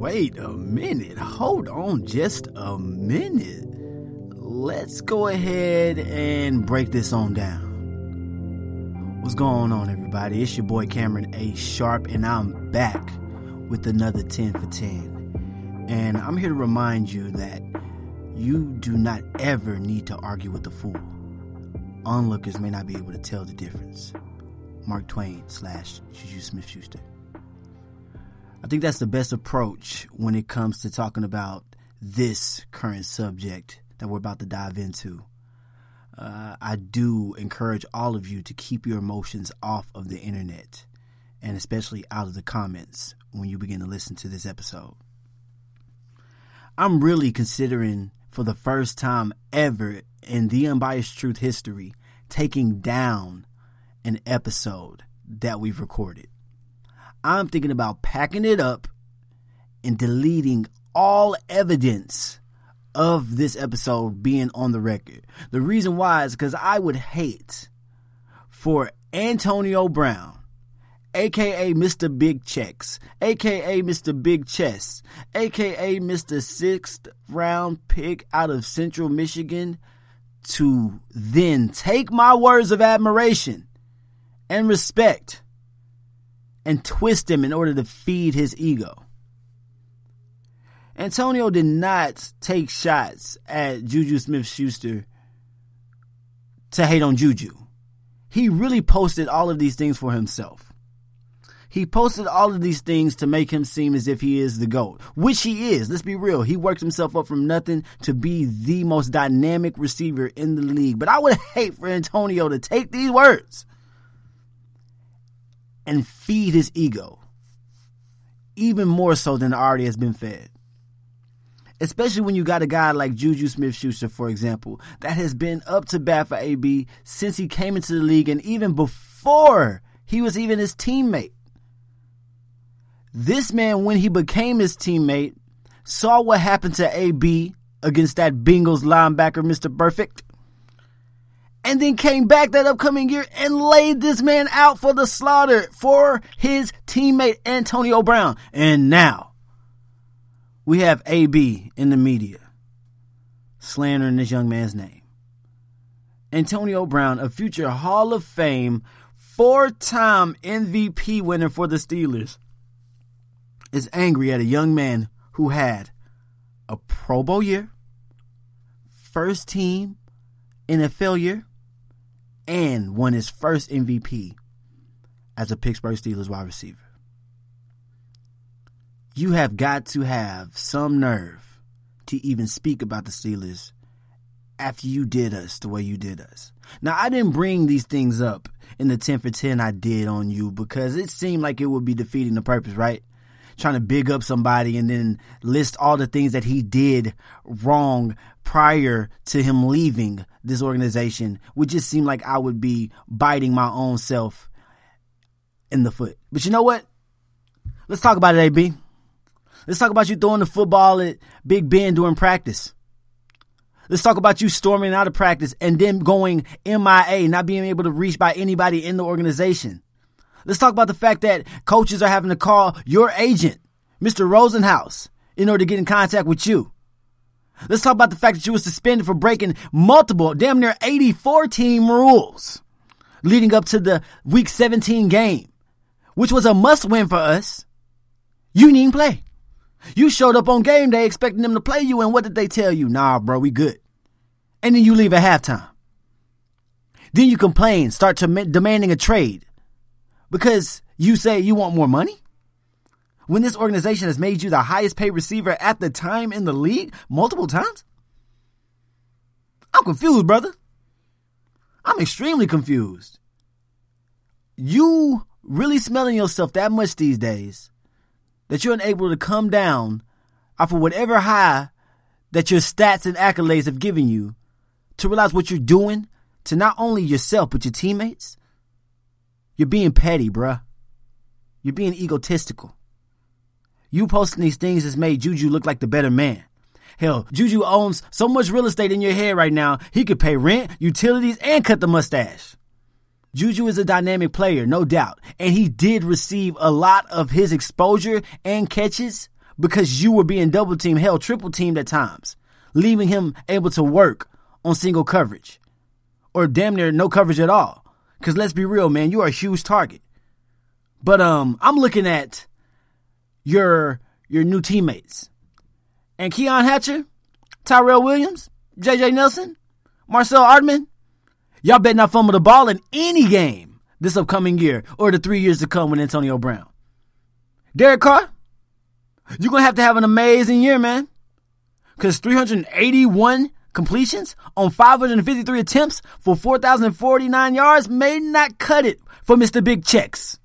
Wait a minute. Hold on just a minute. Let's go ahead and break this on down. What's going on, everybody? It's your boy Cameron A. Sharpe, and I'm back with another 10 for 10. And I'm here to remind you that you do not ever need to argue with the fool. Onlookers may not be able to tell the difference. Mark Twain slash Juju Smith Schuster. I think that's the best approach when it comes to talking about this current subject that we're about to dive into. Uh, I do encourage all of you to keep your emotions off of the internet and especially out of the comments when you begin to listen to this episode. I'm really considering for the first time ever in the Unbiased Truth history taking down an episode that we've recorded. I'm thinking about packing it up and deleting all evidence of this episode being on the record. The reason why is because I would hate for Antonio Brown, aka Mr. Big Checks, aka Mr. Big Chest, aka Mr. Sixth Round Pick out of Central Michigan, to then take my words of admiration and respect and twist him in order to feed his ego. Antonio did not take shots at Juju Smith Schuster to hate on Juju. He really posted all of these things for himself. He posted all of these things to make him seem as if he is the GOAT, which he is. Let's be real. He worked himself up from nothing to be the most dynamic receiver in the league. But I would hate for Antonio to take these words and feed his ego even more so than it already has been fed. Especially when you got a guy like Juju Smith Schuster, for example, that has been up to bat for AB since he came into the league and even before he was even his teammate. This man, when he became his teammate, saw what happened to AB against that Bengals linebacker, Mr. Burfict and then came back that upcoming year and laid this man out for the slaughter for his teammate Antonio Brown. And now we have AB in the media slandering this young man's name. Antonio Brown, a future Hall of Fame, four time MVP winner for the Steelers, is angry at a young man who had a Pro Bowl year, first team NFL year, and won his first MVP as a Pittsburgh Steelers wide receiver. You have got to have some nerve to even speak about the Steelers after you did us the way you did us. Now, I didn't bring these things up in the 10 for 10 I did on you because it seemed like it would be defeating the purpose, right? Trying to big up somebody and then list all the things that he did wrong prior to him leaving this organization would just seem like I would be biting my own self in the foot. But you know what? Let's talk about it, AB. Let's talk about you throwing the football at Big Ben during practice. Let's talk about you storming out of practice and then going MIA, not being able to reach by anybody in the organization. Let's talk about the fact that coaches are having to call your agent, Mr. Rosenhaus, in order to get in contact with you. Let's talk about the fact that you were suspended for breaking multiple, damn near 84 team rules leading up to the week 17 game, which was a must win for us. You didn't play. You showed up on game day expecting them to play you, and what did they tell you? Nah, bro, we good. And then you leave at halftime. Then you complain, start to demanding a trade because you say you want more money when this organization has made you the highest paid receiver at the time in the league multiple times? I'm confused, brother. I'm extremely confused. You really smelling yourself that much these days that you're unable to come down off of whatever high that your stats and accolades have given you to realize what you're doing to not only yourself but your teammates? You're being petty, bruh. You're being egotistical. You posting these things has made Juju look like the better man. Hell, Juju owns so much real estate in your head right now, he could pay rent, utilities, and cut the mustache. Juju is a dynamic player, no doubt, and he did receive a lot of his exposure and catches because you were being double teamed, hell, triple teamed at times, leaving him able to work on single coverage or damn near no coverage at all. Cause let's be real, man, you are a huge target. But um, I'm looking at your your new teammates. And Keon Hatcher, Tyrell Williams, JJ Nelson, Marcell Ateman, y'all better not fumble the ball in any game this upcoming year or the three years to come with Antonio Brown. Derek Carr, you're going to have to have an amazing year, man. Because 381 completions on 553 attempts for 4,049 yards may not cut it for Mr. Big Checks.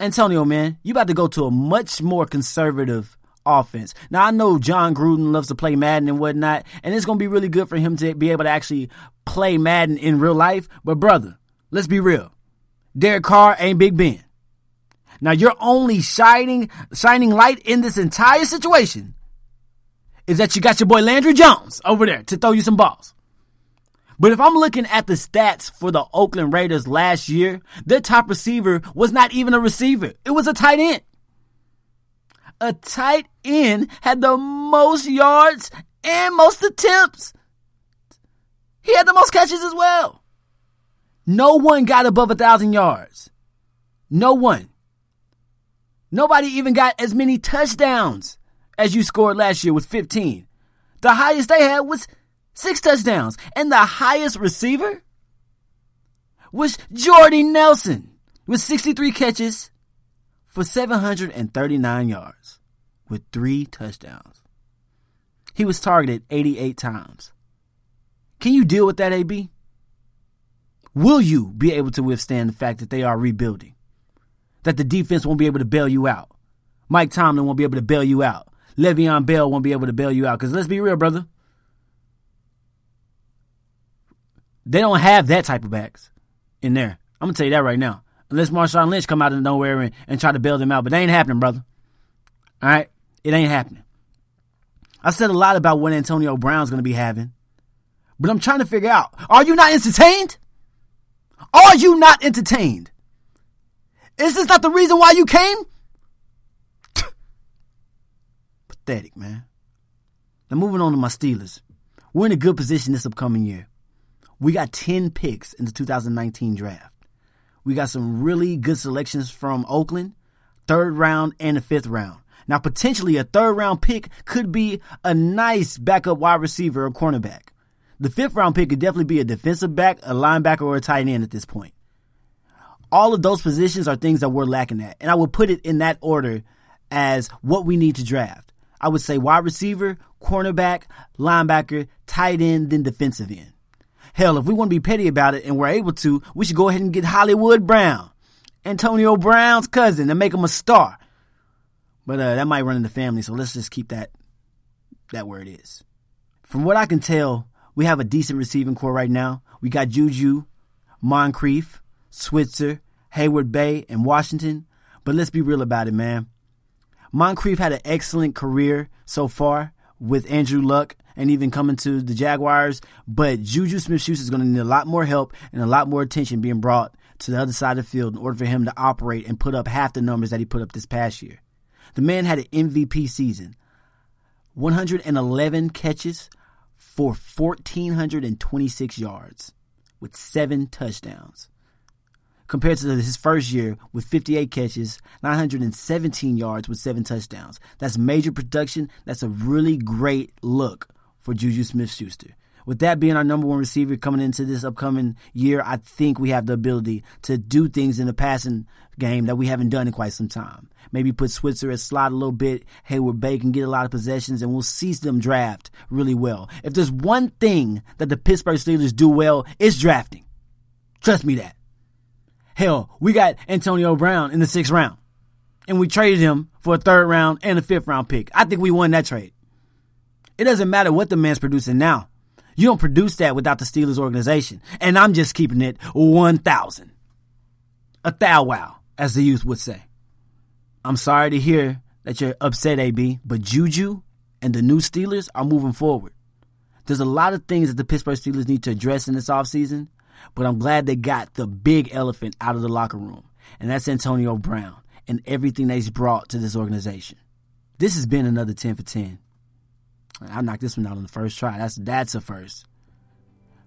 Antonio, man, you about to go to a much more conservative offense. Now I know Jon Gruden loves to play Madden and whatnot, and it's gonna be really good for him to be able to actually play Madden in real life. But brother, let's be real. Derek Carr ain't Big Ben. Now your only shining shining light in this entire situation is that you got your boy Landry Jones over there to throw you some balls. But if I'm looking at the stats for the Oakland Raiders last year, their top receiver was not even a receiver. It was a tight end. A tight end had the most yards and most attempts. He had the most catches as well. No one got above a thousand yards. No one. Nobody even got as many touchdowns as you scored last year with 15. The highest they had was six touchdowns. And the highest receiver was Jordy Nelson with 63 catches for 739 yards with three touchdowns. He was targeted 88 times. Can you deal with that, AB? Will you be able to withstand the fact that they are rebuilding? That the defense won't be able to bail you out? Mike Tomlin won't be able to bail you out. Le'Veon Bell won't be able to bail you out. Because let's be real, brother. They don't have that type of backs in there. I'm gonna tell you that right now. Unless Marshawn Lynch come out of nowhere and, and try to bail them out, but they ain't happening, brother. All right, it ain't happening. I said a lot about what Antonio Brown's gonna be having, but I'm trying to figure out: Are you not entertained? Are you not entertained? Is this not the reason why you came? Pathetic, man. Now moving on to my Steelers. We're in a good position this upcoming year. We got 10 picks in the 2019 draft. We got some really good selections from Oakland, third round and the fifth round. Now, potentially a third round pick could be a nice backup wide receiver or cornerback. The fifth round pick could definitely be a defensive back, a linebacker, or a tight end at this point. All of those positions are things that we're lacking at. And I would put it in that order as what we need to draft. I would say wide receiver, cornerback, linebacker, tight end, then defensive end. Hell, if we want to be petty about it and we're able to, we should go ahead and get Hollywood Brown, Antonio Brown's cousin, and make him a star. But uh, that might run in the family, so let's just keep that that where it is. From what I can tell, we have a decent receiving corps right now. We got Juju, Moncrief, Switzer, Heyward-Bey, and Washington. But let's be real about it, man. Moncrief had an excellent career so far with Andrew Luck and even coming to the Jaguars. But Juju Smith Schuster is going to need a lot more help and a lot more attention being brought to the other side of the field in order for him to operate and put up half the numbers that he put up this past year. The man had an MVP season 111 catches for 1,426 yards with seven touchdowns compared to his first year with 58 catches, 917 yards with seven touchdowns. That's major production. That's a really great look for Juju Smith Schuster. With that being our number one receiver coming into this upcoming year, I think we have the ability to do things in the passing game that we haven't done in quite some time. Maybe put Switzer at slot a little bit. Heyward-Bey can get a lot of possessions and we'll see them draft really well. If there's one thing that the Pittsburgh Steelers do well, it's drafting. Trust me that. Hell, we got Antonio Brown in the sixth round and we traded him for a third round and a fifth round pick. I think we won that trade. It doesn't matter what the man's producing now. You don't produce that without the Steelers organization. And I'm just keeping it 1,000. A thou wow, as the youth would say. I'm sorry to hear that you're upset, AB, but Juju and the new Steelers are moving forward. There's a lot of things that the Pittsburgh Steelers need to address in this offseason, but I'm glad they got the big elephant out of the locker room, and that's Antonio Brown and everything that he's brought to this organization. This has been another 10 for 10. I knocked this one out on the first try. That's that's a first.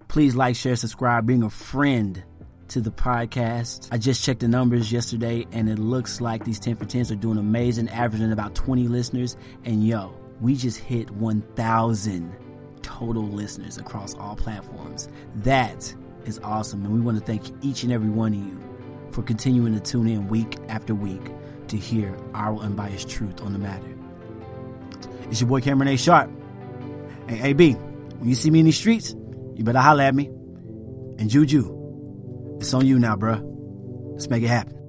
Please like, share, subscribe, being a friend to the podcast. I just checked the numbers yesterday and it looks like these 10 for 10s are doing amazing, averaging about 20 listeners. And yo, we just hit 1,000 total listeners across all platforms. That is awesome. And we want to thank each and every one of you for continuing to tune in week after week to hear our unbiased truth on the matter. It's your boy Cameron A. Sharpe. Hey, AB, when you see me in these streets, you better holler at me. And Juju, it's on you now, bruh. Let's make it happen.